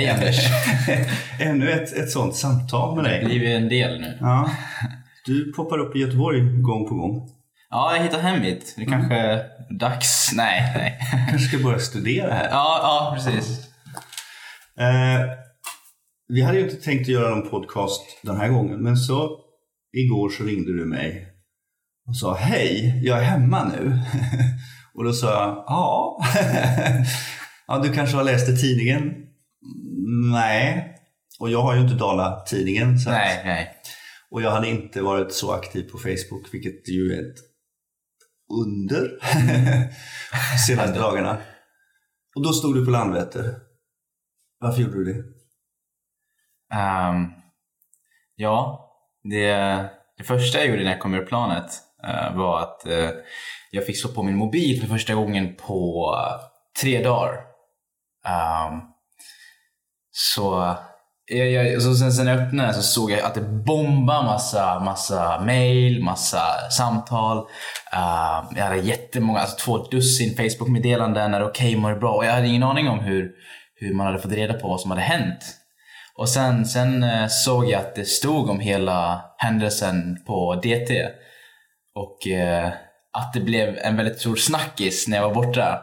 Hej Anders. Ännu ett, ett sånt samtal med Det dig. blir ju en del nu. Ja. Du poppar upp i Göteborg gång på gång. Ja, jag hittar hem hit. Det är kanske är dags. Nej, nej. kanske ska börja studera här. Ja, ja precis. Eh, vi hade ju inte tänkt att göra någon podcast den här gången, men så igår så ringde du mig och sa hej, jag är hemma nu. och då sa jag ja. ja, du kanske har läst i tidningen? Nej. Och jag har ju inte Dala-tidningen. Så att- Nej, nej. Och jag hade inte varit så aktiv på Facebook, vilket ju är ett under senaste dagarna. Och då stod du på Landvetter. Varför gjorde du det? Ehm, ja, det, det första jag gjorde när jag kom ur planet eh, var att eh, jag fick slå på min mobil för första gången på eh, tre dagar. Ehm, så jag, jag, så sen, sen jag öppnade så såg jag att det bombade massa, massa mail, massa samtal. Uh, jag hade jättemånga, alltså två dussin Facebook-meddelanden. Är det okej, mår du bra? Och jag hade ingen aning om hur, hur man hade fått reda på vad som hade hänt. Och sen, sen eh, såg jag att det stod om hela händelsen på DT. Och eh, att det blev en väldigt stor snackis när jag var borta.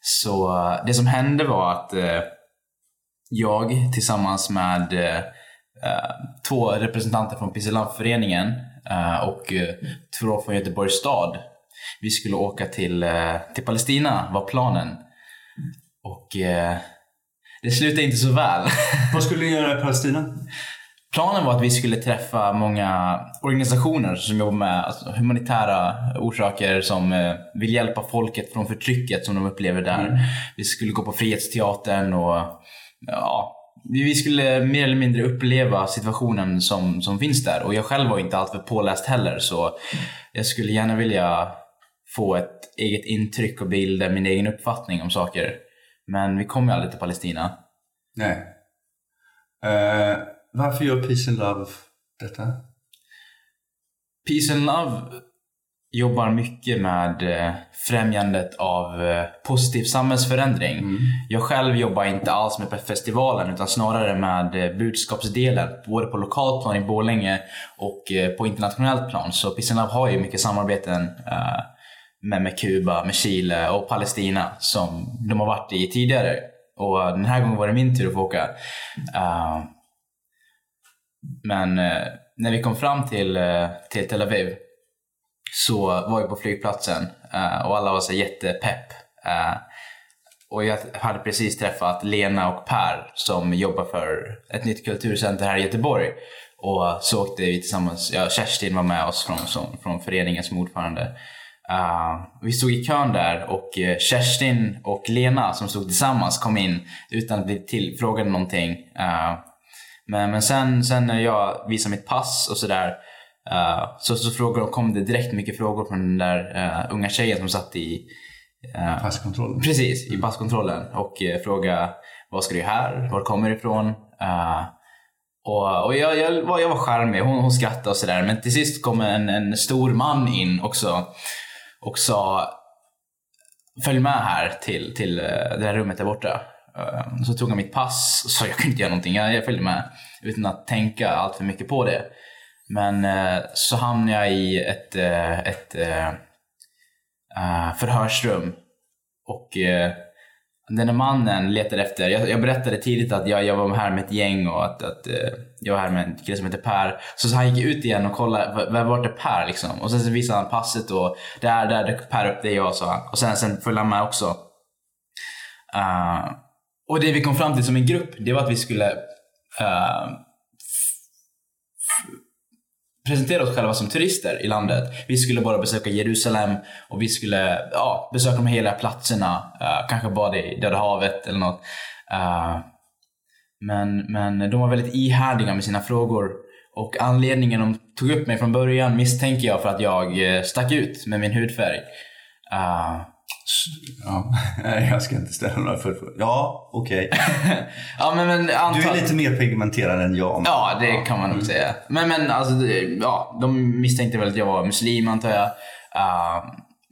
Så eh, det som hände var att eh, jag tillsammans med eh, eh, två representanter från Pisselamp-föreningen eh, och eh, två från Göteborgs stad. Vi skulle åka till, eh, till Palestina, var planen. Och det slutade inte så väl. Vad skulle du göra i Palestina? Planen var att vi skulle träffa många organisationer som jobbar med alltså, humanitära orsaker som eh, vill hjälpa folket från förtrycket som de upplever där. Vi skulle gå på Frihetsteatern och ja, vi skulle mer eller mindre uppleva situationen som, som finns där. Och jag själv var inte alltför påläst heller så jag skulle gärna vilja få ett eget intryck och bilda min egen uppfattning om saker. Men vi kom ju aldrig till Palestina. Nej. Eh, varför gör Peace and Love detta? Peace and Love jobbar mycket med eh, främjandet av eh, positiv samhällsförändring. Jag själv jobbar inte alls med festivalen utan snarare med eh, budskapsdelen. Både på lokalplan i Borlänge och på internationellt plan. Så Peace Love har ju mycket samarbeten med, med Kuba, med Chile och Palestina som de har varit i tidigare. Och den här gången var det min tur att få åka. Men när vi kom fram till, till Tel Aviv så var jag på flygplatsen eh, och alla var så jättepepp. Eh, och jag hade precis träffat Lena och Per som jobbar för ett nytt kulturcenter här i Göteborg. Och så åkte vi tillsammans, ja, Kerstin var med oss från, som, från föreningen som ordförande. Uh, vi stod i kön där och Kerstin och Lena som stod tillsammans kom in utan att bli tillfrågade någonting. Uh, men, men sen, sen när jag visade mitt pass och sådär eh, så, så frågade, kom det direkt mycket frågor från den där eh, unga tjejen som satt i eh, Passkontrollen. Precis, i passkontrollen och eh, fråga vad ska du här? Var kommer du ifrån? Och och jag, jag, var, jag var charmig, hon, hon skrattade och sådär. Men till sist kom en, en stor man in också och sa Följ med här till, till det där rummet där borta. Så tog han mitt pass och sa jag kunde inte göra någonting, jag, jag följde med. Utan att tänka allt för mycket på det. Men eh, så hamnade jag i ett, eh, ett eh, förhörsrum och den här mannen letade efter, jag, jag berättade tidigt att jag, jag var här med ett gäng och att, att jag var här med en kille som heter Per. Så, så han gick ut igen och kollade, vart är Per liksom? Och sen så visade han passet och där, där dök Per upp, det är jag sa han. Och sen, sen följde han med också. Och det vi kom fram till som en grupp, det var att vi skulle presentera oss själva som turister i landet. Vi skulle bara besöka Jerusalem och vi skulle ja, besöka de heliga platserna. Uh, kanske bada i Döda havet eller något. Uh, men, men de var väldigt ihärdiga med sina frågor. Och anledningen de tog upp mig från början misstänker jag för att jag eh, stack ut med min hudfärg. Uh, Ja. Nej, jag ska inte ställa några följdfrågor. Ja, okej. ja, men, men Du anta- är lite mer pigmenterad än jag. men- Ja, det kan man nog säga. Men, men alltså, ja, de misstänkte väl att jag var muslim antar jag. Uh,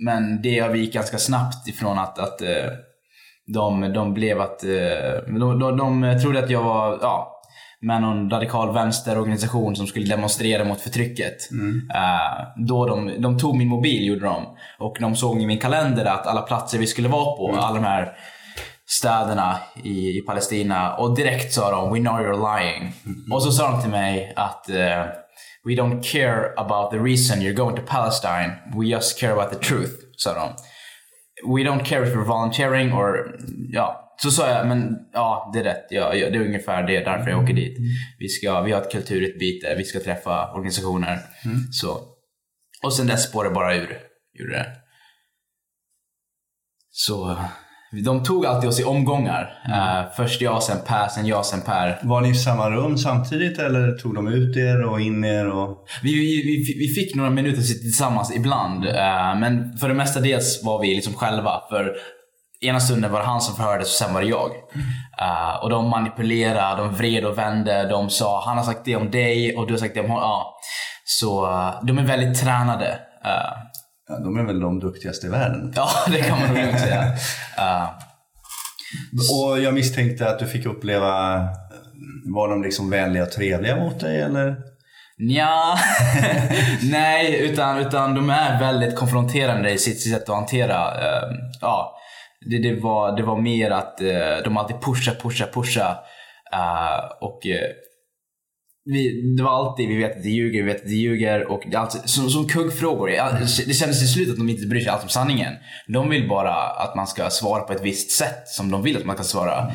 men det avvik ganska snabbt ifrån att, att uh, de, de blev att, eh, de, de, de trodde att jag var, ja, med någon radikal vänsterorganisation som skulle demonstrera mot förtrycket. Mm. Uh, då de, de tog min mobil, gjorde de. Och de såg i min kalender att alla platser vi skulle vara på, alla de här städerna i, i Palestina. Och direkt sa de “We know you're lying”. Och så sa de till mig att uh, “We don't care about the reason you're going to Palestine. We just care about the truth”, sa de. “We don't care if you're volunteering or...” Ja, så sa jag, men ja, det är rätt. Ja, det är ungefär det, därför jag åker dit. Vi, ska, vi har ett kulturutbyte, vi ska träffa organisationer. Så. Och sen dess spårade det bara ur. Gjorde det. Så de tog alltid oss i omgångar. Eh, först jag, sen Per, sen jag, sen Per. Var ni i samma rum samtidigt eller tog de ut er och in er? Och... Vi, vi, vi, fick några minuter tillsammans ibland. eh, men för det mesta dels var vi liksom själva. För ena stunden var det han som förhördes och sen var det jag. Eh, och de manipulerade, de vred och vände. De sa han har sagt det om dig och du har sagt det om honom. Ja. Så eh, de är väldigt tränade. Eh, Ja, de är väl de duktigaste i världen. ja, det kan man nog säga. Och jag misstänkte att du fick uppleva, var de liksom vänliga och trevliga mot dig eller? Nja, nej, utan, utan de är väldigt konfronterande i sitt sätt att hantera. ja, det, det, var, det var mer att eh, de alltid pushar, pushar, pushar. Uh, och eh, vi, det var alltid vi vet att det ljuger, vi vet att det ljuger. Och det alltid, som, som kuggfrågor. Det kändes till slut att de inte bryr sig alls om sanningen. De vill bara att man ska svara på ett visst sätt som de vill att man ska svara.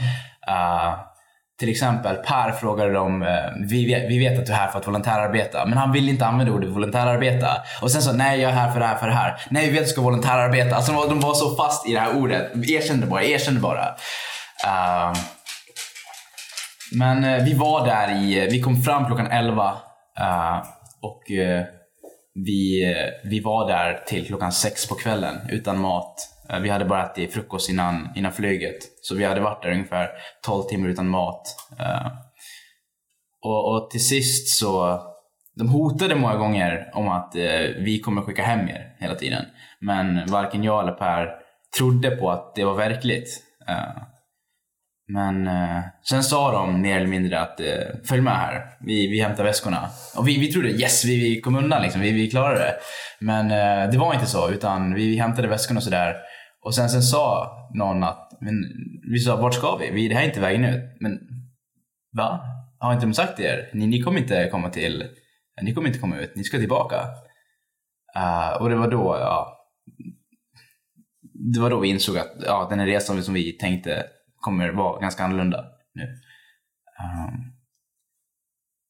Uh, till exempel Per frågade dem, eh, vi vet, vi vet att du är här för att volontärarbeta, men han ville inte använda ordet volontärarbeta. Och sen så, nej jag är här för det här, för det här. Nej vi vet att du ska volontärarbeta. Alltså de var, de var så fast i det här ordet. Erkänn det bara, erkänn det bara. Uh, men eh, vi var där i, eh, vi kom fram klockan 11 Uh, och uh, vi, vi var där till klockan 6 på kvällen utan mat. Eh, vi hade bara ätit frukost innan, innan flyget. Så vi hade varit där ungefär 12 timmar utan mat. Eh, och, och till sist så, de hotade många gånger om att eh, vi kommer skicka hem er hela tiden. Men varken jag eller Per trodde på att det var verkligt. Eh, men eh, sen sa de mer eller mindre att eh, följ med här, vi, vi hämtar väskorna. Och vi, vi trodde yes, vi, vi kom undan liksom, vi, vi klarade det. Men eh, det var inte så, utan vi, vi hämtade väskorna sådär. Och sen, sen sa någon att, men vi sa vart ska vi? vi? Det här är inte vägen ut. Men va? Har inte de sagt det er? Ni, ni kommer inte komma till, ni kommer inte komma ut, ni ska tillbaka. Uh, och det var då, ja. Det var då vi insåg att ja, den här resan som vi tänkte kommer vara ganska annorlunda nu. Um,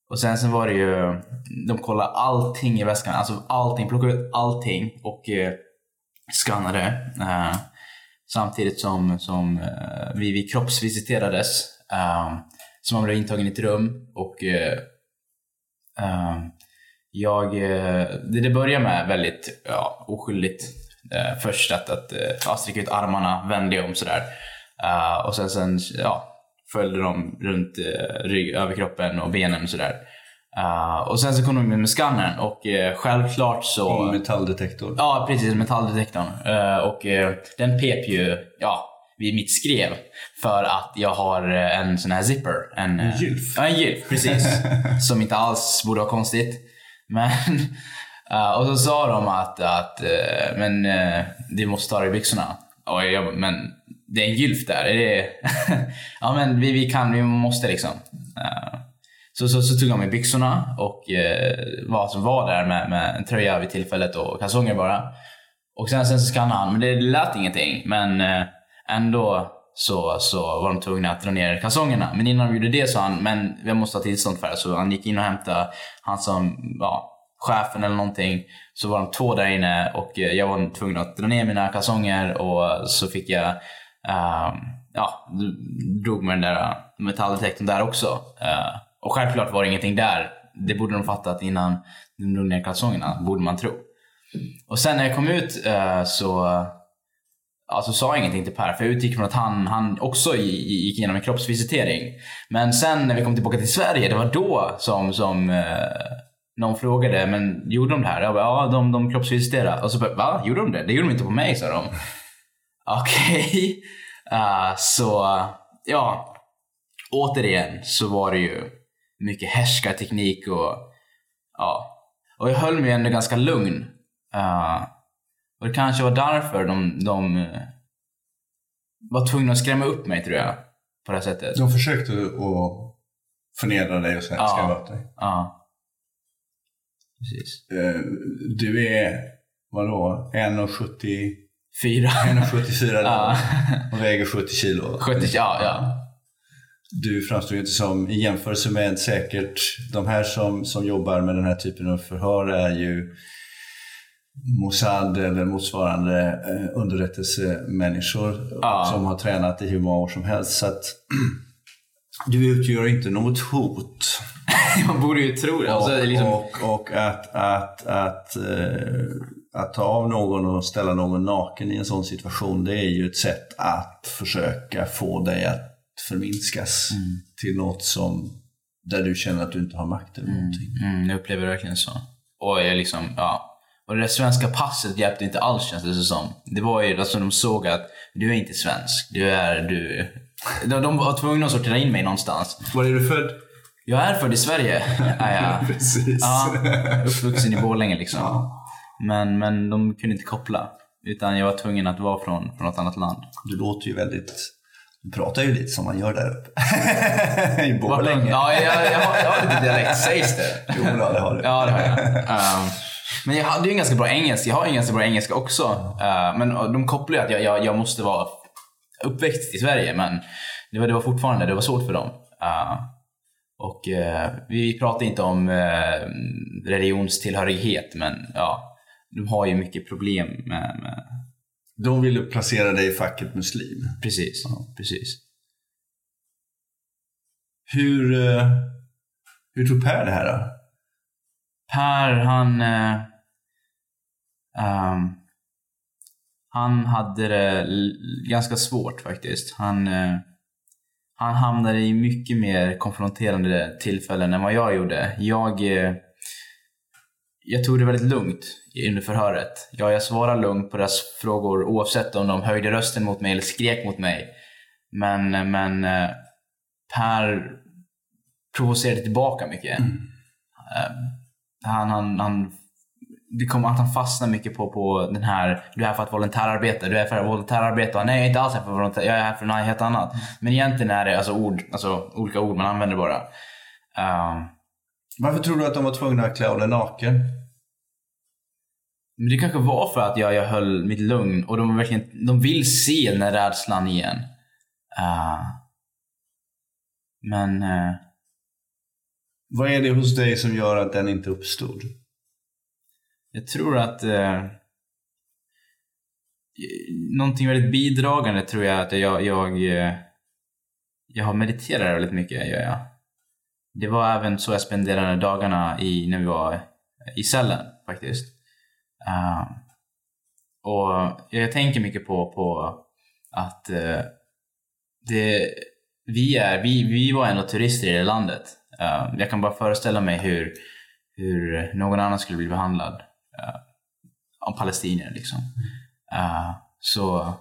och sen, sen var det ju, de kollade allting i väskan, alltså allting, plockade ut allting och eh, skannade. eh, samtidigt som, som eh, vi, vi kroppsvisiterades. Eh, så man blev intagen i ett rum och eh, eh jag, eh, det, det började med väldigt ja, oskyldigt. Eh, först att, att eh, ja, sträcka ut armarna, vände om sådär. Eh, och sen, sen ja, följde de runt eh, rygg, överkroppen och benen och sådär. Eh, och sen så kom de med skannern och eh, självklart så... Metalldetektor. Ja, precis. Metalldetektorn. Eh, och den pep ju ja, vid mitt skrev för att jag har en sån här zipper. En, En gylf. Ja, en gylf. Precis. som inte alls borde vara konstigt. Men, och så sa de att, att men, du måste ta dig i byxorna. Och jag men det är en gylf där. Ja, men vi, vi kan, vi måste liksom. Så, så, så tog jag med byxorna och eh, vad som var där med, med en tröja vid tillfället och kalsonger bara. Och sen, sen så skannade han, men det lät ingenting. Men eh, ändå så, så var de tvungna att dra ner kalsongerna. Men innan de gjorde det sa han, men vi måste ha tillstånd för det. Så han gick in och hämtade han som, ja, chefen eller någonting. Så var de två där inne och eh, jag var tvungen att dra ner mina kalsonger och så fick jag, ehm, ja, drog med den där metalldetektorn där också. Eh, och självklart var det ingenting där. Det borde de fattat innan de drog ner kalsongerna, borde man tro. Och sen när jag kom ut eh, så, alltså, sa jag ingenting till Per, för jag utgick från att han, han också gick igenom en kroppsvisitering. Men sen när vi kom tillbaka till Sverige, det var då som, som eh, någon frågade, men gjorde de det här? Jag bara, ja, de, de kroppsvisiterade. Och så bara, va? Gjorde de det? Det gjorde de inte på mig, sa de. Okej. Uh, så ja, återigen så var det ju mycket härskarteknik och ja. Och jag höll mig ändå ganska lugn. Uh, och det kanske var därför de, de uh, var tvungna att skrämma upp mig tror jag. På det här sättet. De försökte att förnedra dig och sen Ja. skrämma upp dig. Ja. Precis. Eh, Du är, vadå, 1,70 Fyra. 1,74 Ja. och väger 70 kilo. 70, ja, ja. Du framstår ju inte som, i jämförelse med säkert de här som, som jobbar med den här typen av förhör är ju Mossad eller motsvarande eh, underrättelsemänniskor Ja. som har tränat i hur många år som helst. Så att du utgör inte något hot. Man borde ju tro det. Alltså, och, liksom, och, och att, att, att, eh, att ta av någon och ställa någon naken i en sån situation, det är ju ett sätt att försöka få dig att förminskas Mm. till något som, där du känner att du inte har makt över någonting. Mm, jag upplever det verkligen så. Och jag liksom, ja. Och det där svenska passet hjälpte inte alls känns det som. Det var ju, alltså de såg att du är inte svensk. Du är, du... De, de var tvungna att sortera in mig någonstans. Var är du född? Jag är född i Sverige. Är jag. Precis. Ja, uppvuxen i Borlänge liksom. Ja. Men, men de kunde inte koppla. Utan jag var tvungen att vara från, från något annat land. Du låter ju väldigt, du pratar ju lite som man gör där uppe. I Borlänge. Ja, jag, jag, har, jag har lite dialekt. Sägs det? Jo, det har du. Ja, det har jag. Um, men jag hade ju en ganska bra engelska. Jag har en ganska bra engelska också. Uh, men de kopplar ju att jag, jag, jag måste vara uppväxt i Sverige. Men det var, det var fortfarande det var svårt för dem. Uh, och uh, vi pratar inte om uh, religionstillhörighet, men ja, de har ju mycket problem med, med De ville placera dig i facket muslim. precis, precis. Hur, eh, hur tog Per det här då? Per, han... ehm, han hade det ganska svårt faktiskt. Han, eh, han hamnade i mycket mer konfronterande tillfällen än vad jag gjorde. Jag, jag tog det väldigt lugnt under förhöret. Ja, jag svarade lugnt på deras frågor oavsett om de höjde rösten mot mig eller skrek mot mig. Men, men eh, Per provocerade tillbaka mycket. Eh, han, han, han, det kom att han fastnade mycket på, på den här, du är här för att volontärarbeta, du är här för att volontärarbeta. Nej, jag är inte alls här för volontär, jag är här för något helt annat. Men egentligen är det alltså ord, alltså olika ord man använder bara. Eh, Varför tror du att de var tvungna att klä av dig naken? men det kanske var för att jag, jag höll mitt lugn och de, verkligen, de vill se den där rädslan igen. Eh, men eh, Vad är det hos dig som gör att den inte uppstod? Jag tror att eh, någonting väldigt bidragande tror jag att jag, jag, eh, jag har mediterat väldigt mycket. Gör jag. Det var även så jag spenderade dagarna i, när vi var i cellen faktiskt. Uh, och jag tänker mycket på, på att uh, det, vi, är, vi, vi var ändå turister i det landet. Uh, jag kan bara föreställa mig hur, hur någon annan skulle bli behandlad uh, av palestinier. Liksom. Ehm, så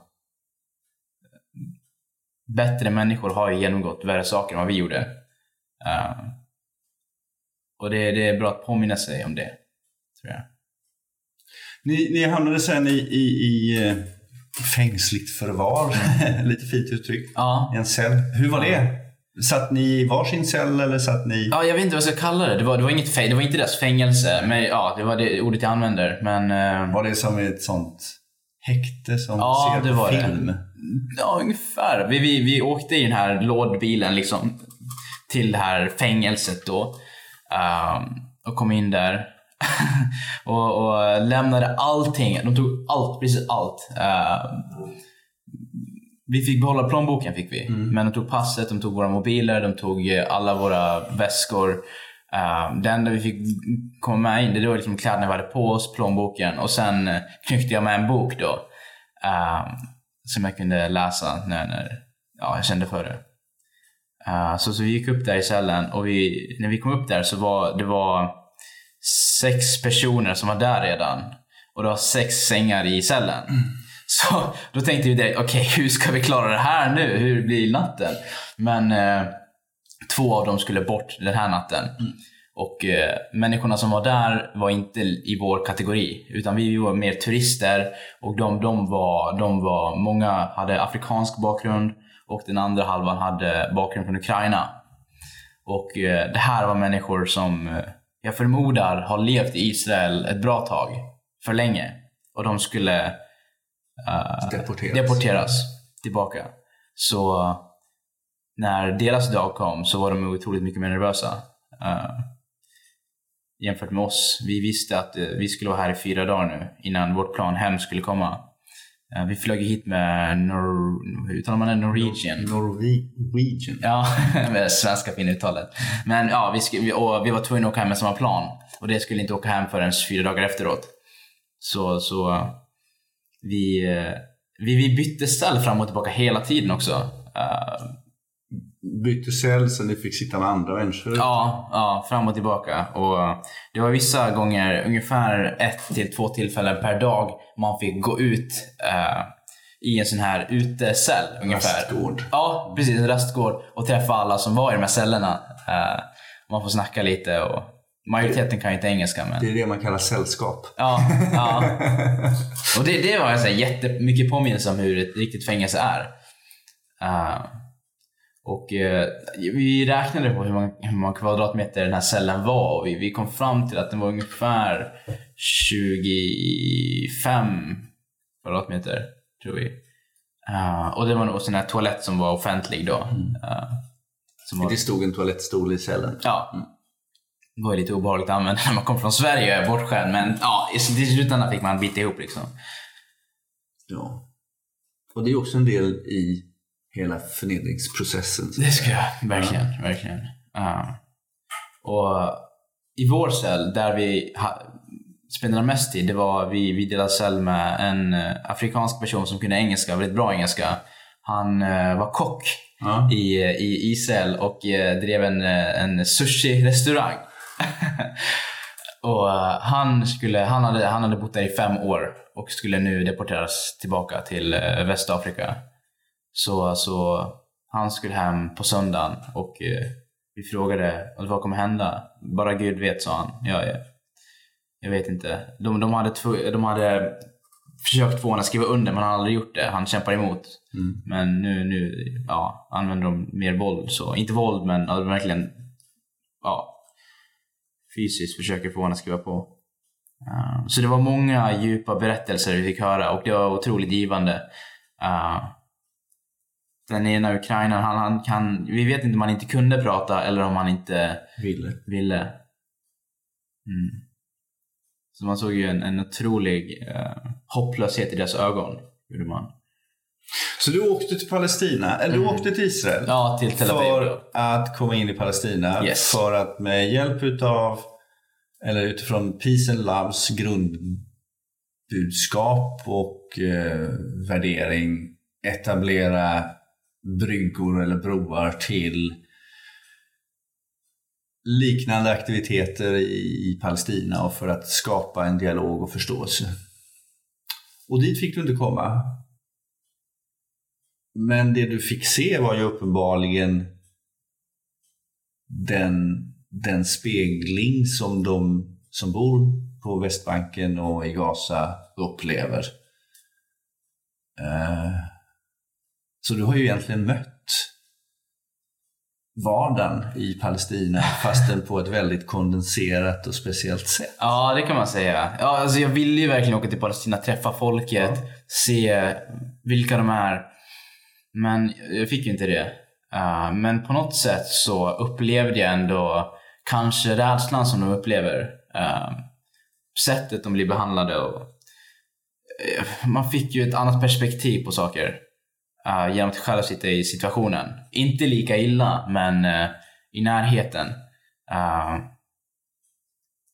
bättre människor har ju genomgått värre saker än vad vi gjorde. Eh, och det, det är bra att påminna sig om det, tror jag. Ni, ni hamnade sen i, i, i eh, fängsligt förvar, lite fint uttryck. Ja. I en cell. Hur var det? Satt ni i varsin cell eller satt ni... Ja, jag vet inte vad jag ska kalla det. Det var, det var, inget det var inte deras fängelse, men ja, det var det ordet jag använder. Men eh, Var det som ett sånt häkte som Ja, ser det var det. Ja, ungefär. Vi, vi, vi åkte i den här lådbilen liksom till det här fängelset då. Ehm, och kom in där. och, och lämnade allting. De tog allt, precis allt. Ehm, vi fick behålla plånboken, fick vi. men de tog passet, de tog våra mobiler, de tog eh, alla våra väskor. Uh, det enda vi fick komma med in, det var liksom kläderna vi hade på oss, plånboken och sen uh, knyckte jag med en bok då. eh, som jag kunde läsa när, när ja, jag kände för det. Eh, så, så vi gick upp där i cellen och vi, när vi kom upp där så var det var sex personer som var där redan. Och det var sex sängar i cellen. Så då tänkte vi direkt, okej okay, hur ska vi klara det här nu? Hur blir natten? Men eh, två av dem skulle bort den här natten. Mm. Och eh, människorna som var där var inte i vår kategori, utan vi var mer turister och de, de, var, de var, många hade afrikansk bakgrund och den andra halvan hade bakgrund från Ukraina. Och eh, det här var människor som eh, jag förmodar har levt i Israel ett bra tag, för länge. Och de skulle uh, deporteras. deporteras tillbaka. Så när deras dag kom så var de otroligt mycket mer nervösa. Uh, jämfört med oss. Vi visste att vi skulle vara här i fyra dagar nu innan vårt plan hem skulle komma. Uh, vi flög hit med Nor... Hur uttalar man det? Norwegian? Norwegian? Ja, med svenska finuttalet. Men ja, vi, skulle, och vi var tvungna att åka hem med samma plan. Och det skulle inte åka hem förrän fyra dagar efteråt. Så, så vi, vi, vi bytte ställ fram och tillbaka hela tiden också bytte cell så ni fick sitta med andra människor? Ja, ja, fram och tillbaka. Och det var vissa gånger, ungefär ett till två tillfällen per dag, man fick gå ut uh, i en sån här utecell. Ungefär. Rastgård? Ja, precis. En rastgård. Och träffa alla som var i de här cellerna. Uh, man får snacka lite och majoriteten kan ju inte engelska. Men... Det är det man kallar sällskap. Ja, ja. Och det, det var en jättemycket påminnelse om hur ett riktigt fängelse är. Uh, och eh, vi räknade på hur många, hur många, kvadratmeter den här cellen var och vi, vi kom fram till att den var ungefär 25 kvadratmeter, tror vi. Uh, och det var en sån här toalett som var offentlig då. Mm. Uh, som var... Det stod en toalettstol i cellen? Ja. Mm. Det var lite obehagligt att använda när man kom från Sverige och är bortskämd, men ja, i slutändan fick man bita ihop liksom. Ja. Och det är också en del i hela förnedringsprocessen. Det ska jag, verkligen. Ja. verkligen. Uh. Och i vår cell, där vi spenderade mest tid, det var vi, vi delade cell med en uh, afrikansk person som kunde engelska, väldigt bra engelska. Han uh, var kock ja. i, i Israel och uh, drev en, en sushi-restaurang. och han, skulle, han, hade, han hade bott där i fem år och skulle nu deporteras tillbaka till Västafrika. Så, så han skulle hem på söndagen och eh, vi frågade vad kommer hända. Bara Gud vet, sa han. Jag, jag, jag vet inte. De, de, hade de hade försökt få honom att skriva under men han hade aldrig gjort det. Han kämpar emot. Mm. Men nu, nu ja, använder de mer våld. Så, inte våld men alltså, verkligen ja, fysiskt försöker få honom att skriva på. Uh, så det var många djupa berättelser vi fick höra och det var otroligt givande. Uh, den ena ukrainaren, han, han kan, vi vet inte om han inte kunde prata eller om han inte ville. ville. Mm. Så man såg ju en, en otrolig uh, hopplöshet i deras ögon. Gjorde man. Så du åkte till Palestina, eller mm. du åkte till Israel? Ja, till Tel Aviv. För att komma in i Palestina. Yes. För att med hjälp utav, eller utifrån Peace and Loves grundbudskap och eh, värdering etablera bryggor eller broar till liknande aktiviteter i Palestina och för att skapa en dialog och förståelse. Och dit fick du inte komma. Men det du fick se var ju uppenbarligen den, den spegling som de som bor på Västbanken och i Gaza upplever. Uh, så du har ju egentligen mött vardagen i Palestina fastän på ett väldigt kondenserat och speciellt sätt. Ja, det kan man säga. Ja, alltså jag ville ju verkligen åka till Palestina, träffa folket, ja. se vilka de är. Men jag fick ju inte det. Uh, men på något sätt så upplevde jag ändå kanske rädslan som de upplever. Uh, sättet de blir behandlade och uh, man fick ju ett annat perspektiv på saker uh, genom att själv sitta i situationen. Inte lika illa, men uh, i närheten. Uh,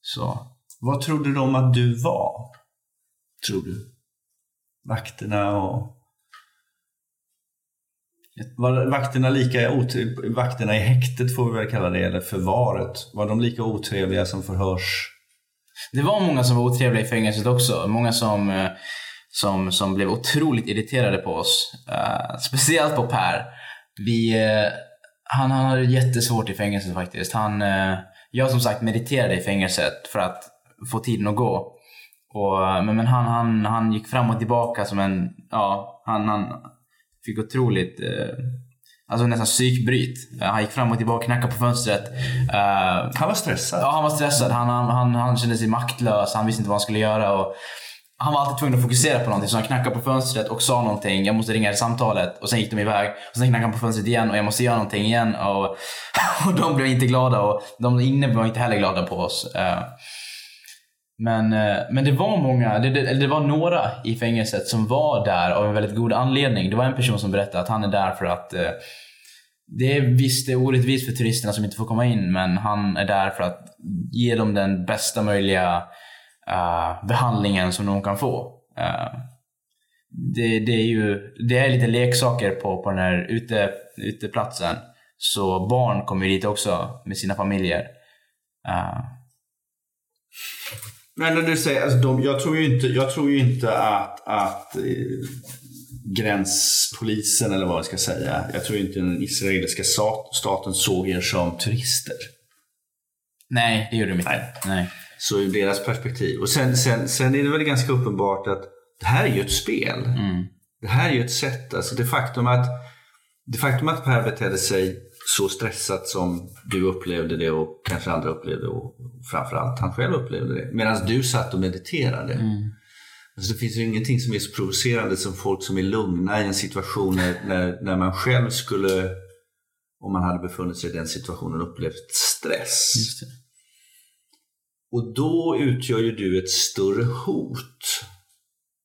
så. Vad trodde de att du var? Tror du? Vakterna och... Var vakterna lika vakterna i häktet får vi väl kalla det, eller förvaret, var de lika otrevliga som förhörs? Det var många som var otrevliga i fängelset också. Många som som, som blev otroligt irriterade på oss. Uh, speciellt på Per. Vi, uh, han, han hade jättesvårt i fängelset faktiskt. Han, uh, jag som sagt mediterade i fängelset för att få tiden att gå. Och, men men han, han, han gick fram och tillbaka som en... Ja, han, han fick otroligt... Alltså nästan psykbryt. Han gick fram och tillbaka, knackade på fönstret. han var stressad? Ja, han var stressad. Han, han, han, han kände sig maktlös. Han visste inte vad han skulle göra. Och han var alltid tvungen att fokusera på någonting. Så han knackade på fönstret och sa någonting. Jag måste ringa det samtalet. Och sen gick de iväg. Och sen knackade han på fönstret igen och jag måste göra någonting igen. Och, och de blev inte glada. Och de inne var inte heller glada på oss. Eh, men, eh, men det var många, det, det, det var några i fängelset som var där av en väldigt god anledning. Det var en person som berättade att han är där för att eh, det är visst det är orättvist för turisterna som inte får komma in, men han är där för att ge dem den bästa möjliga uh, behandlingen som de kan få. Uh, det, det, är ju det är lite leksaker på, på den här ute, uteplatsen. Så barn kommer dit också med sina familjer. Uh. Men när du säger, alltså de, jag, tror ju inte, jag tror ju inte att, att gränspolisen eller vad jag ska säga. Jag tror inte den israeliska staten såg er som turister. Nej, det gjorde de inte. Nej. Nej. Så ur deras perspektiv. Och sen, sen, sen är det väl ganska uppenbart att det här är ju ett spel. Mm. Det här är ju ett sätt. Alltså det faktum att, det faktum att Per betedde sig så stressat som du upplevde det och kanske andra upplevde och framförallt han själv upplevde det. Medan du satt och mediterade. Mm. Alltså det finns ju ingenting som är så provocerande som folk som är lugna i en situation när, när, man själv skulle, om man hade befunnit sig i den situationen, upplevt stress. Och då utgör ju du ett större hot.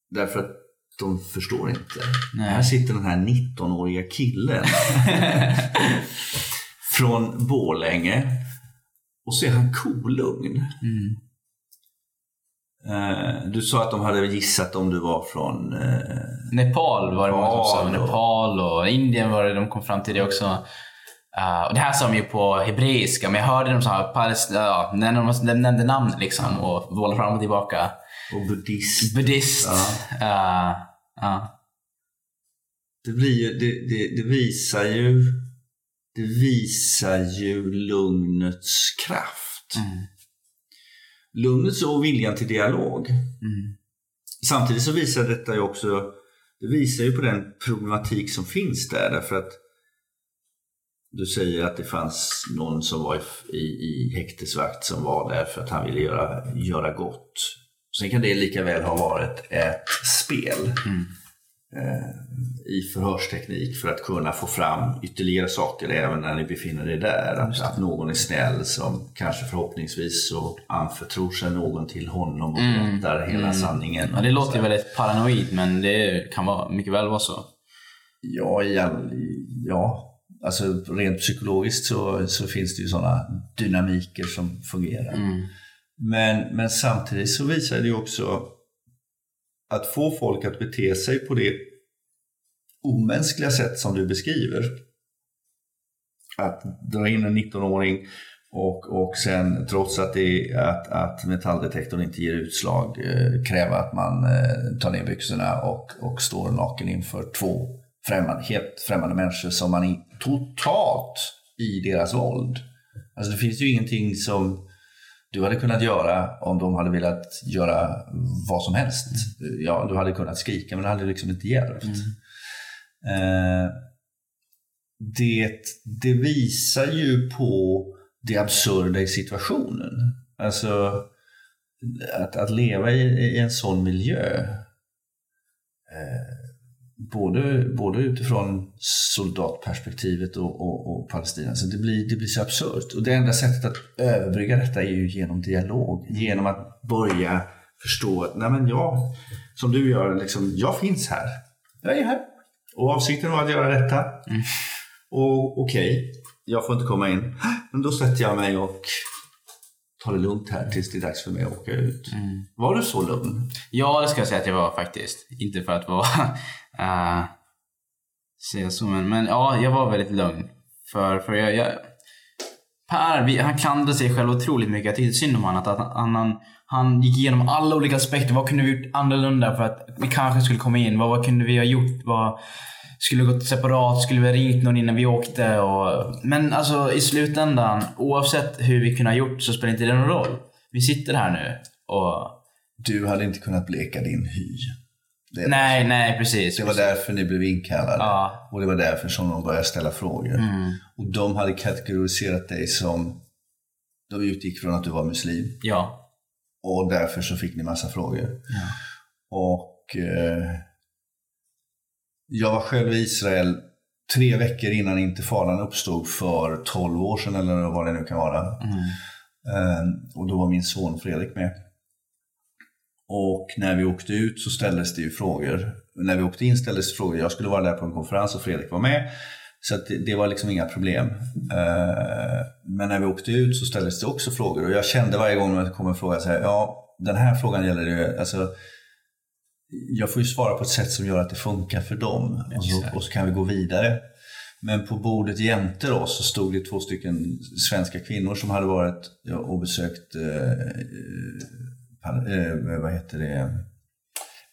Därför att de förstår inte. Nej. Här sitter den här 19-åriga killen från Borlänge och så är han kolugn. Mm. Uh, du sa att de hade gissat om du var från... Uh, Nepal var det många som sa. Nepal och Indien var det de kom fram till det också. Uh, och det här sa de ju på hebreiska, men jag hörde dem säga ja, när de de nämnde namn liksom och bollade fram och tillbaka. och buddhist. Buddhist. Uh, ja. Det, blir ju, det, det, det visar ju det visar ju lugnets kraft. Mm. Lugnets och viljan till dialog. Mm. Samtidigt så visar detta ju också det visar ju på den problematik som finns där. Därför att du säger att det fanns någon som var i, i häktesvakt som var där för att han ville göra, göra gott. Sen kan det lika väl ha varit ett spel Mm. eh, i förhörsteknik för att kunna få fram ytterligare saker även när ni befinner er där. Att, att någon är snäll som kanske förhoppningsvis så anförtror sig någon till honom och Mm. berättar hela Mm. sanningen. Ja, det låter väldigt paranoid, men det kan vara, mycket väl vara så. Ja, i all, ja. Alltså rent psykologiskt så, så finns det ju sådana dynamiker som fungerar. Mm. Men, men samtidigt så visar det ju också att få folk att bete sig på det omänskliga sätt som du beskriver. Att dra in en 19-åring och, och sen trots att, det, att, att metalldetektorn inte ger utslag eh, kräva att man eh, tar ner byxorna och, och står naken inför två främmande, helt främmande människor som man är totalt i deras våld. Alltså det finns ju ingenting som du hade kunnat göra om de hade velat göra vad som helst. Ja, du hade kunnat skrika men det hade liksom inte hjälpt. Eh, det, det visar ju på det absurda i situationen. Alltså att, att leva i, i en sån miljö. Eh, både, både utifrån soldatperspektivet och, och, och Palestina. Så det, blir, det blir så absurt. Och det enda sättet att överbrygga detta är ju genom dialog. Genom att börja förstå att, nej men jag, som du gör, liksom, jag finns här. Jag är här. Och avsikten var att göra detta. Och okej, jag får inte komma in. Men då sätter jag mig och tar det lugnt här tills det är dags för mig att åka ut. Mm. Var du så lugn? Ja, det ska jag säga att jag var faktiskt. Inte för att vara... Uh, säga så, men, men ja, jag var väldigt lugn. För, för jag, jag, Per, vi, han klandrade sig själv otroligt mycket. Jag tyckte synd om honom. Att, att han, han, han gick igenom alla olika aspekter. Vad kunde vi gjort annorlunda för att vi kanske skulle komma in? Vad, vad kunde vi ha gjort? Vad, skulle gått separat? Skulle vi ha ringt någon innan vi åkte? Och, men alltså i slutändan, oavsett hur vi kunde ha gjort så spelar inte det någon roll. Vi sitter här nu och... Du hade inte kunnat bleka din hy. Det, Nej, nej precis. det var därför ni blev inkallade. Ja. Och det var därför som de började ställa frågor. Mm. Och de hade kategoriserat dig som... De utgick från att du var muslim. Ja. Och därför så fick ni massa frågor. Ja. Och eh, jag var själv i Israel tre veckor innan intifadan uppstod för 12 år sedan eller vad det nu kan vara. Mm. Eh, och då var min son Fredrik med. Och när vi åkte ut så ställdes det ju frågor. När vi åkte in ställdes det frågor. Jag skulle vara där på en konferens och Fredrik var med. Så det, det var liksom inga problem. Eh, men när vi åkte ut så ställdes det också frågor. Och jag kände varje gång det kom en fråga så här, ja den här frågan gäller det alltså, jag får ju svara på ett sätt som gör att det funkar för dem. Och så, och så kan vi gå vidare. Men på bordet jämte oss så stod det två stycken svenska kvinnor som hade varit och besökt eh, Pal- eh, vad heter det?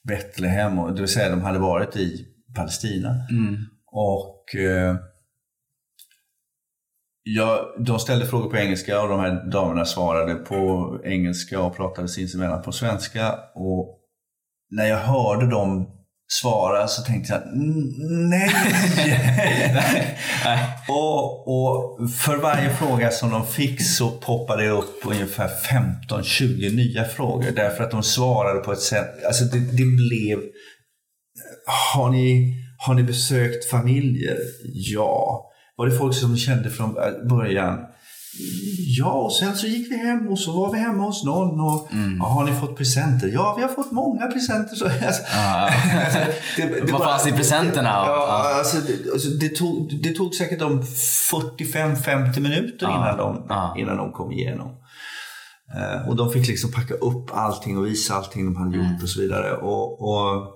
Betlehem. Och, det vill säga de hade varit i Palestina. Mm. Och eh, ja, de ställde frågor på engelska och de här damerna svarade på engelska och pratade sinsemellan på svenska. Och när jag hörde dem svara så tänkte jag "Mm, nej. Nej. och, och för varje fråga som de fick så poppade det upp ungefär 15-20 nya frågor. Därför att de svarade på ett sätt, alltså det, det blev har ni, har ni besökt familjer? Ja. Var det folk som kände från början? Ja, och sen så gick vi hem och så var vi hemma hos någon. Och, ja, har ni fått presenter? Ja, vi har fått många presenter. Så, alltså, ja. det, Vad fanns i presenterna? Ja, Ja. alltså, det, alltså, det, tog, det tog säkert dem 45-50 minuter Ja, innan, de, ja. innan de kom igenom. Eh, och de fick liksom packa upp allting och visa allting de hade Mm. gjort och så vidare. Och, och,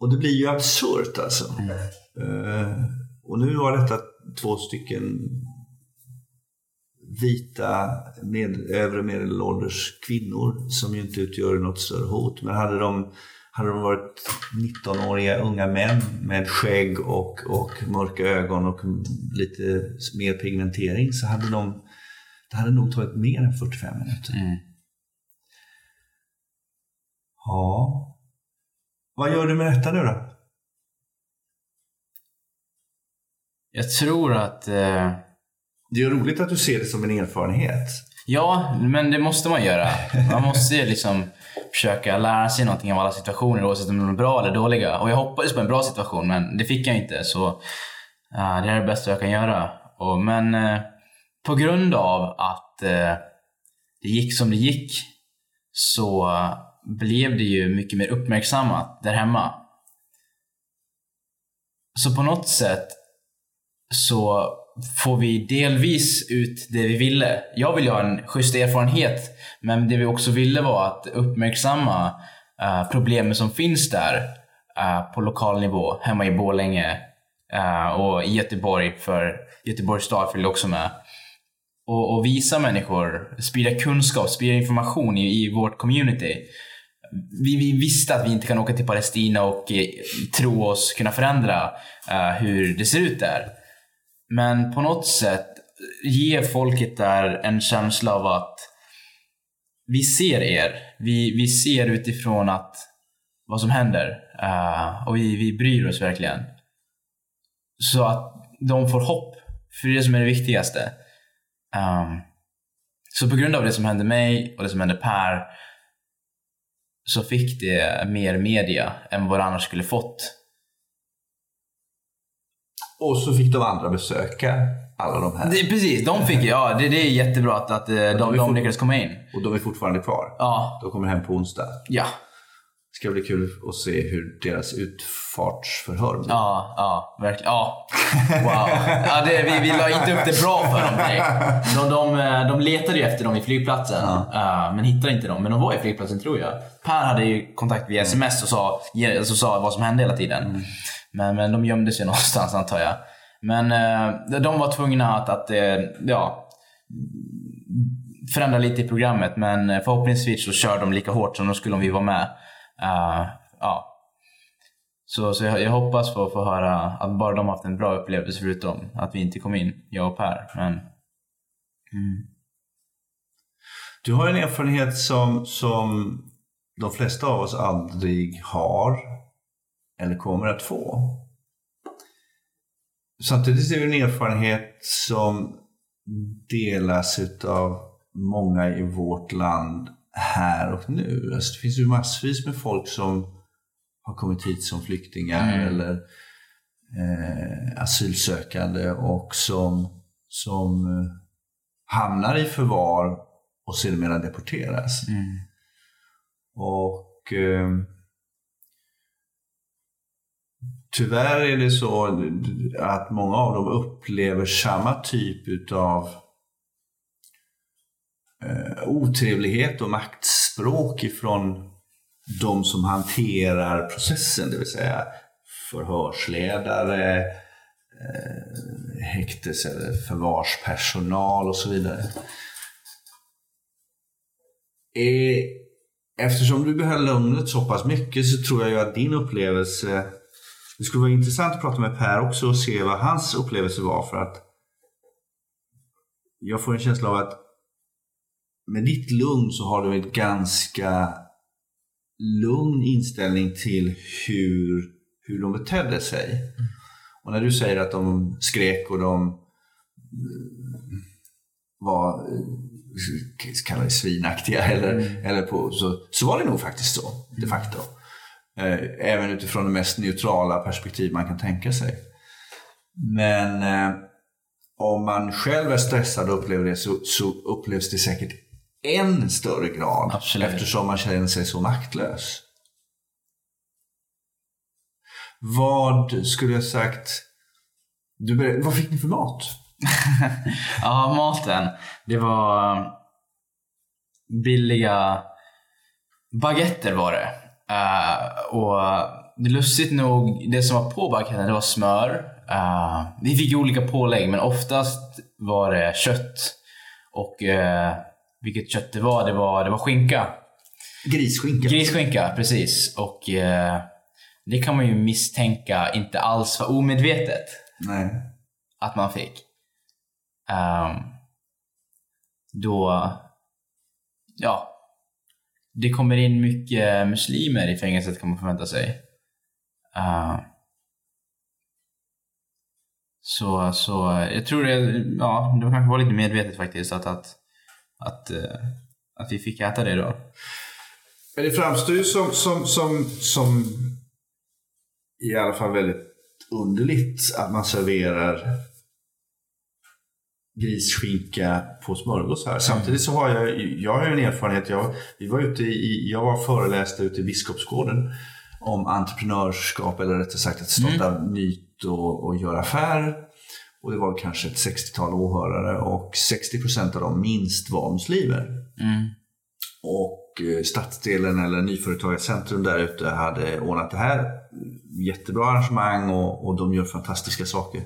och det blir ju absurt alltså. Mm. Eh, och nu var detta två stycken vita med, övre medelålders kvinnor som ju inte utgör något större hot. Men hade de, hade de varit 19-åriga unga män med skägg och, och mörka ögon och lite mer pigmentering så hade de det hade nog tagit mer än 45 minuter. Mm. Ja. Vad gör du med detta nu då? Jag tror att... Eh, Det är roligt att du ser det som en erfarenhet. ja, men det måste man göra. Man måste ju liksom försöka lära sig någonting av alla situationer oavsett om de är bra eller dåliga. Och jag hoppades på en bra situation men det fick jag inte. Så eh, det är det bästa jag kan göra. Och, men eh, på grund av att eh, det gick som det gick så blev det ju mycket mer uppmärksammat där hemma. Så på något sätt så får vi delvis ut det vi ville. Jag vill ju ha en schysst erfarenhet, men det vi också ville var att uppmärksamma uh, problemen som finns där uh, på lokal nivå, hemma i Borlänge uh, och i Göteborg, för Göteborgs stad fyllde också med. Och, och visa människor, sprida kunskap, sprida information i, i vårt community. Vi, vi visste att vi inte kan åka till Palestina och eh, tro oss kunna förändra hur det ser ut där. Men på något sätt ge folket där en känsla av att vi ser er. Vi, vi ser utifrån att vad som händer. uh, och vi, vi bryr oss verkligen. Så att de får hopp. För det är det som är det viktigaste. Um, så på grund av det som hände mig och det som hände Per så fick det mer media än vad det annars skulle fått. Och så fick de andra besöka alla de här. Det, precis, de fick ja, det, det är jättebra att, att eh, de, de, fort- lyckades komma in. Och de är fortfarande kvar. Ja, De kommer hem på onsdag. ja, Det ska bli kul att se hur deras utfartsförhör blir. ja, ja, verkligen. Ja, wow. Ja, det, vi, vi la inte upp det bra för dem direkt. De, de, eh, de letade ju efter dem i flygplatsen, eh, men hittade inte dem. Men de var i flygplatsen tror jag. Per hade ju kontakt via sms och sa, alltså, sa vad som hände hela tiden. Men, men de gömde sig någonstans antar jag. Men eh, de var tvungna att, att eh, ja, förändra lite i programmet. Men eh, förhoppningsvis så kör de lika hårt som de skulle om vi var med. Uh, ja. Så, så jag, jag hoppas få, få höra att bara de haft en bra upplevelse förutom att vi inte kom in, jag och Per. Men, mm. Du har en erfarenhet som, som de flesta av oss aldrig har eller kommer att få. Samtidigt är det en erfarenhet som delas av många i vårt land här och nu. Alltså det finns ju massvis med folk som har kommit hit som flyktingar mm. eller eh, asylsökande och som, som eh, hamnar i förvar och sedermera deporteras. Mm. Och eh, tyvärr är det så att många av dem upplever samma typ av eh, otrevlighet och maktspråk ifrån de som hanterar processen, det vill säga förhörsledare, eh, häktes eller förvarspersonal och så vidare. Eh, eftersom du behöll lugnet så pass mycket så tror jag ju att din upplevelse det skulle vara intressant att prata med Per också och se vad hans upplevelse var för att jag får en känsla av att med ditt lugn så har du en ganska lugn inställning till hur, hur de betedde sig. Mm. Och när du säger att de skrek och de eh, var eh, kallar det svinaktiga eller, mm. eller på, så, så var det nog faktiskt så de facto. Eh, även utifrån det mest neutrala perspektiv man kan tänka sig. Men eh, om man själv är stressad och upplever det så, så upplevs det säkert än större grad Absolut. eftersom man känner sig så maktlös. Vad skulle jag sagt, du, vad fick ni för mat? ja, maten. Det var um, billiga baguetter var det. Uh, och det lustigt nog, det som var på baguetten det var smör. Uh, vi fick olika pålägg men oftast var det kött. Och uh, vilket kött det var. Det var, det var skinka. Grisskinka. Grisskinka, precis. Och det kan man ju misstänka inte alls var omedvetet. Nej. Att man fick. Um, då, ja. Det kommer in mycket muslimer i fängelset kan man förvänta sig. Uh, så, så jag tror det, ja, det kanske var lite medvetet faktiskt att, att att, eh, att vi fick äta det då. Men det framstår ju som, som, som, som i alla fall väldigt underligt att man serverar grisskinka på smörgås här. Samtidigt så har jag, jag har en erfarenhet. Jag, vi var ute i, jag var föreläste ute i Biskopsgården om entreprenörskap eller rättare sagt att starta mm. nytt och, och göra affärer. Och det var kanske ett 60-tal åhörare och 60% av dem minst var muslimer. Mm. Och eh, stadsdelen eller Nyföretagarcentrum där ute hade ordnat det här. Jättebra arrangemang och, och de gör fantastiska saker.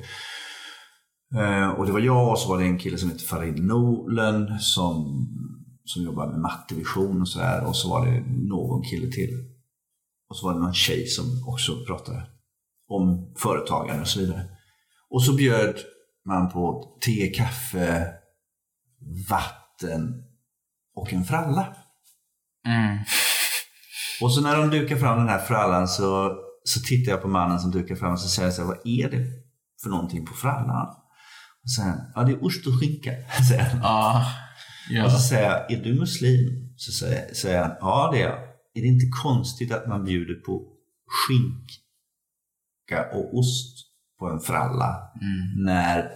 Eh, och det var jag och så var det en kille som heter Farid Nolen som, som jobbar med mattevision och sådär. Och så var det någon kille till. Och så var det någon tjej som också pratade om företagande och så vidare. Och så bjöd man på te, kaffe, vatten och en fralla. Mm. Och så när de dukar fram den här frallan så, så tittar jag på mannen som dukar fram och så säger jag så här, vad är det för någonting på frallan? Och så säger han, ja det är ost och skinka. Säger han. Ah, ja. Och så säger jag, är du muslim? Så säger, säger han, ja det är jag. Är det inte konstigt att man bjuder på skinka och ost på en fralla mm. när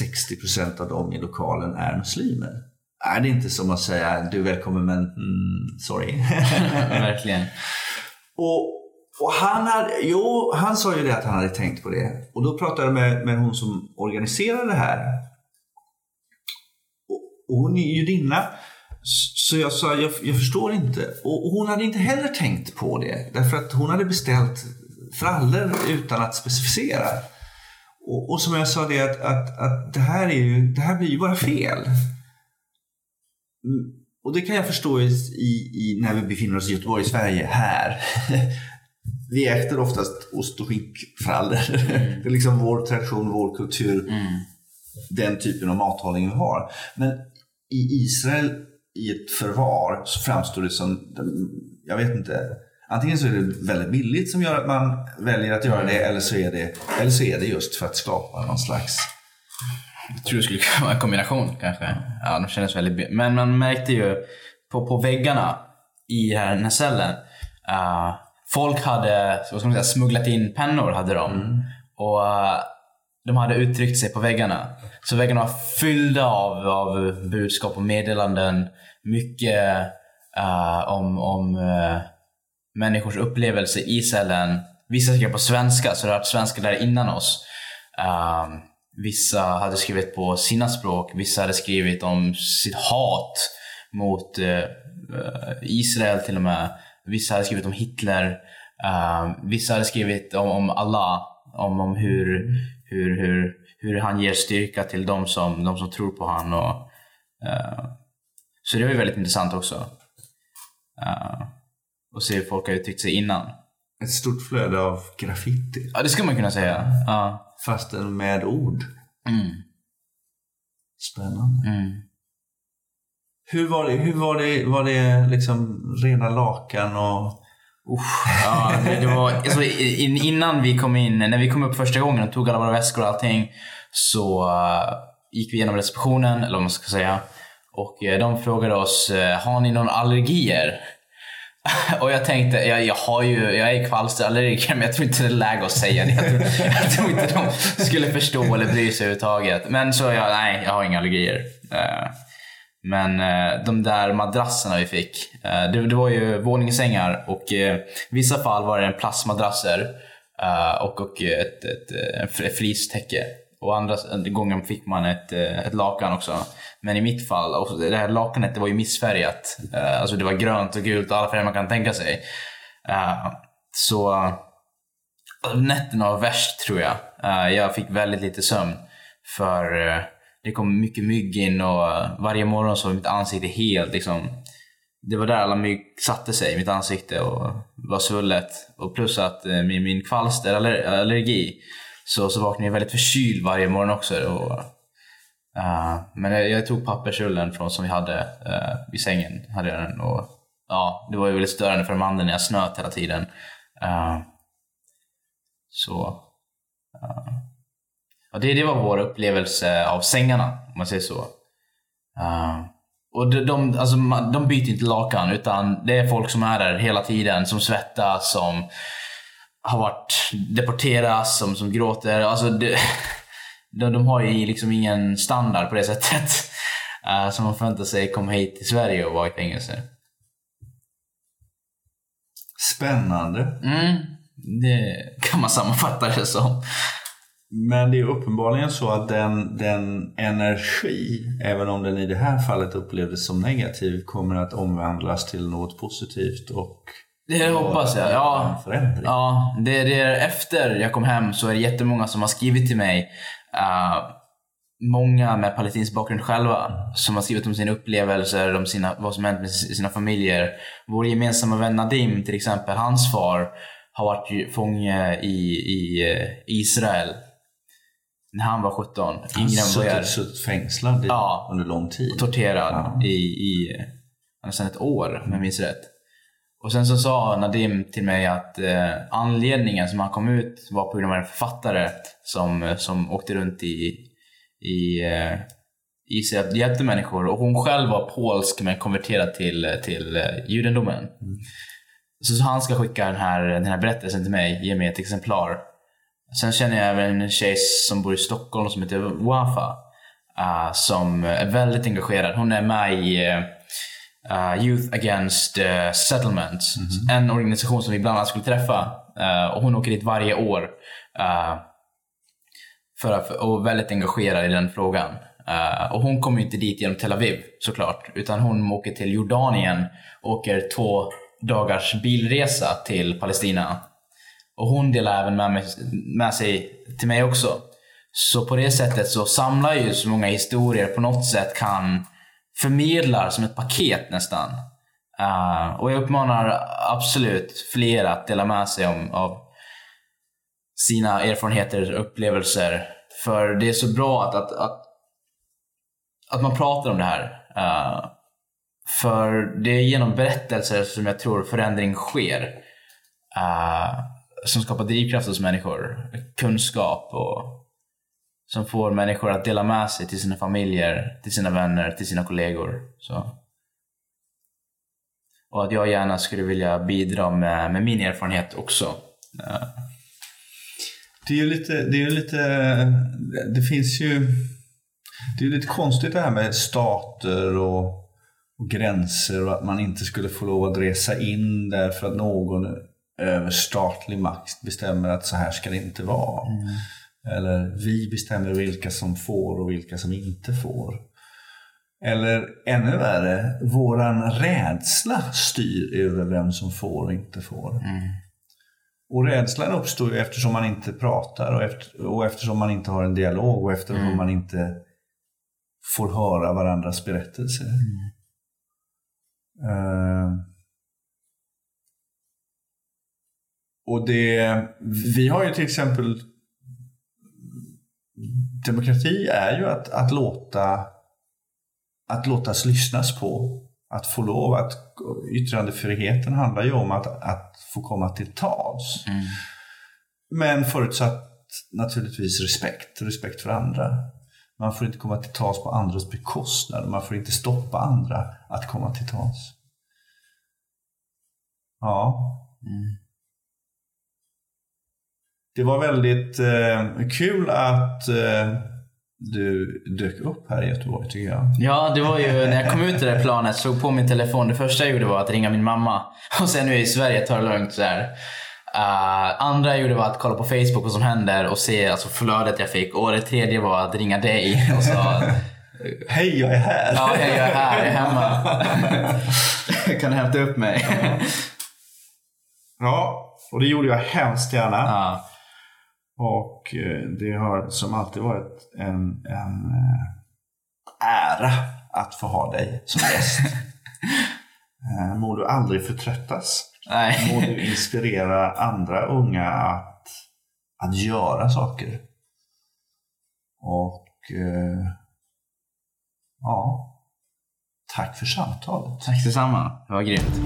60% av dem i lokalen är muslimer. Är det inte som att säga du är välkommen men mm, sorry. Verkligen. och, och han, hade, jo, han sa ju det att han hade tänkt på det. Och då pratade jag med, med hon som organiserade det här. Och, och hon är judinna. Så jag sa, jag, jag förstår inte. Och, och hon hade inte heller tänkt på det. Därför att hon hade beställt frallor utan att specificera. Och, och som jag sa det att, att, att det, här är ju, det här blir ju bara fel. Mm. Och det kan jag förstå i, i, i när vi befinner oss i Göteborg, Sverige, här. vi äter oftast ost och skinkfrallor. Det är liksom vår tradition, vår kultur, den typen av mathållning vi har. Men i Israel, i ett förvar, så framstår det som, jag vet inte, antingen så är det väldigt billigt som gör att man väljer att göra det, eller så är det, eller så är det just för att skapa någon slags Jag tror det skulle kunna vara en kombination kanske. Ja, de kändes väldigt... bi- Men man märkte ju på, på väggarna i här- den här cellen. Uh, folk hade vad ska man säga, smugglat in pennor. hade de. Och eh, De hade uttryckt sig på väggarna. Så väggarna var fyllda av, av budskap och meddelanden. Mycket eh, om, om eh, människors upplevelse i cellen. Vissa skrev på svenska, så det har varit svenskar där innan oss. Um, vissa hade skrivit på sina språk, vissa hade skrivit om sitt hat mot Israel till och med. Vissa hade skrivit om Hitler. Um, vissa hade skrivit om, om Allah, om, om hur, hur, hur, hur han ger styrka till de som, de som tror på han. Och, eh, så det var ju väldigt intressant också. Uh, och se hur folk har uttryckt sig innan. Ett stort flöde av graffiti. Ja, det skulle man kunna säga. Ja. Fastän med ord. Mm. Spännande. Mm. Hur var det? Hur var det, var det liksom rena lakan och... Usch, ja, det, det var, alltså, in, innan vi kom in, när vi kom upp första gången och tog alla våra väskor och allting så uh, gick vi igenom receptionen, eller vad man ska säga. Och uh, de frågade oss, eh, har ni några allergier? och jag tänkte, jag, jag har ju, jag är kvalsterallergiker men jag tror inte det är läge att säga det. Jag tror, jag tror inte de skulle förstå eller bry sig överhuvudtaget. Men så jag, nej, jag har inga allergier. Uh, men eh, de där madrasserna vi fick, eh, det, var ju våningssängar och eh, i vissa fall var det en plastmadrasser och, och ett, ett, ett, flistäcke. Och andra gången fick man ett, ett lakan också. Men i mitt fall, och det här lakanet det var ju missfärgat. Alltså det var grönt och gult och alla färger man kan tänka sig. Så nätterna var värst tror jag. Jag fick väldigt lite sömn. För det kom mycket mygg in och eh, varje morgon så var mitt ansikte helt liksom... Det var där alla mygg satte sig i mitt ansikte och var svullet. Och plus att med min, min kvalsterallergi så, så vaknade jag väldigt förkyld varje morgon också. Och, eh, uh, men jag, jag tog pappersrullen från, som vi hade uh, i sängen. Hade jag den, och, ja, det var ju väldigt störande för de andra när jag snöt hela tiden. Uh, så... Uh, Ja, det, det var vår upplevelse av sängarna, om man säger så. Uh, och de, de, alltså, de byter inte lakan, utan det är folk som är där hela tiden, som svettas, som har varit deporteras, som, som gråter. Alltså, det, de, de har ju liksom ingen standard på det sättet. Uh, som man förväntar sig komma hit till Sverige och vara i fängelse. Spännande. Mm, det kan man sammanfatta det som. Men det är uppenbarligen så att den, den energi, även om den i det här fallet upplevdes som negativ, kommer att omvandlas till något positivt och Det hoppas jag. Ja. Ja, det, det är efter jag kom hem så är det jättemånga som har skrivit till mig. Uh, många med palestinsk bakgrund själva som har skrivit om sina upplevelser, om sina, vad som hänt med sina familjer. Vår gemensamma vän Nadim till exempel, hans far har varit fånge i, i eh, Israel när han var 17. Han är. suttit, fängslad i, Ja. under lång tid. torterad Ja. i, i nästan ett år om jag minns rätt. Och sen så sa Nadim till mig att eh, anledningen som han kom ut var på grund av en författare som, som åkte runt i, i eh, Israel och hjälpte människor. Och hon själv var polsk men konverterad till, till eh, judendomen. Så, så han ska skicka den här, den här berättelsen till mig, ge mig ett exemplar. Sen känner jag även en tjej som bor i Stockholm som heter Wafa. eh, som är väldigt engagerad. Hon är med i eh, Youth Against eh, Settlement. En organisation som vi bland annat skulle träffa. Och hon åker dit varje år. för att, och väldigt engagerad i den frågan. Och hon kommer inte dit genom Tel Aviv såklart. Utan hon åker till Jordanien och åker två dagars bilresa till Palestina. Och hon delar även med, mig, med sig till mig också. Så på det sättet så samlar ju så många historier på något sätt kan förmedla som ett paket nästan. Uh, och jag uppmanar absolut fler att dela med sig om, av sina erfarenheter och upplevelser. För det är så bra att, att, att, att man pratar om det här. Uh, för det är genom berättelser som jag tror förändring sker. Uh, som skapar drivkraft hos människor. Kunskap och som får människor att dela med sig till sina familjer, till sina vänner, till sina kollegor. Så. Och att jag gärna skulle vilja bidra med, med min erfarenhet också. Det är ju lite, det är ju lite, det finns ju, det är lite konstigt det här med stater och, och gränser och att man inte skulle få lov att resa in där för att någon över statlig makt bestämmer att så här ska det inte vara. Mm. Eller vi bestämmer vilka som får och vilka som inte får. Eller ännu värre, våran rädsla styr över vem som får och inte får. Mm. Och rädslan uppstår ju eftersom man inte pratar och, efter, och eftersom man inte har en dialog och eftersom mm. man inte får höra varandras berättelser. Uh, och det, vi har ju till exempel Demokrati är ju att, att låta att låtas lyssnas på. Att få lov att yttrandefriheten handlar ju om att, att få komma till tals. Mm. Men förutsatt naturligtvis respekt, respekt för andra. Man får inte komma till tals på andras bekostnad. Man får inte stoppa andra att komma till tals. Ja. Mm. Det var väldigt eh, kul att eh, du dök upp här i Göteborg tycker jag. Ja, det var ju när jag kom ut till det planet, såg på min telefon. Det första jag gjorde var att ringa min mamma. Och sen nu är jag i Sverige, tar det lugnt så här. Uh, andra jag gjorde var att kolla på Facebook vad som händer och se alltså, flödet jag fick. Och det tredje var att ringa dig och sa Hej, jag är här! Ja, hej, jag är här. Jag är hemma. kan du hämta upp mig? ja, och det gjorde jag hemskt gärna. Ja. Och eh, det har som alltid varit en, en eh, ära att få ha dig som gäst. Eh, må du aldrig förtröttas. Nej. Må du inspirera andra unga att, att göra saker. Och ja, tack för samtalet. Tack detsamma. Det var grymt.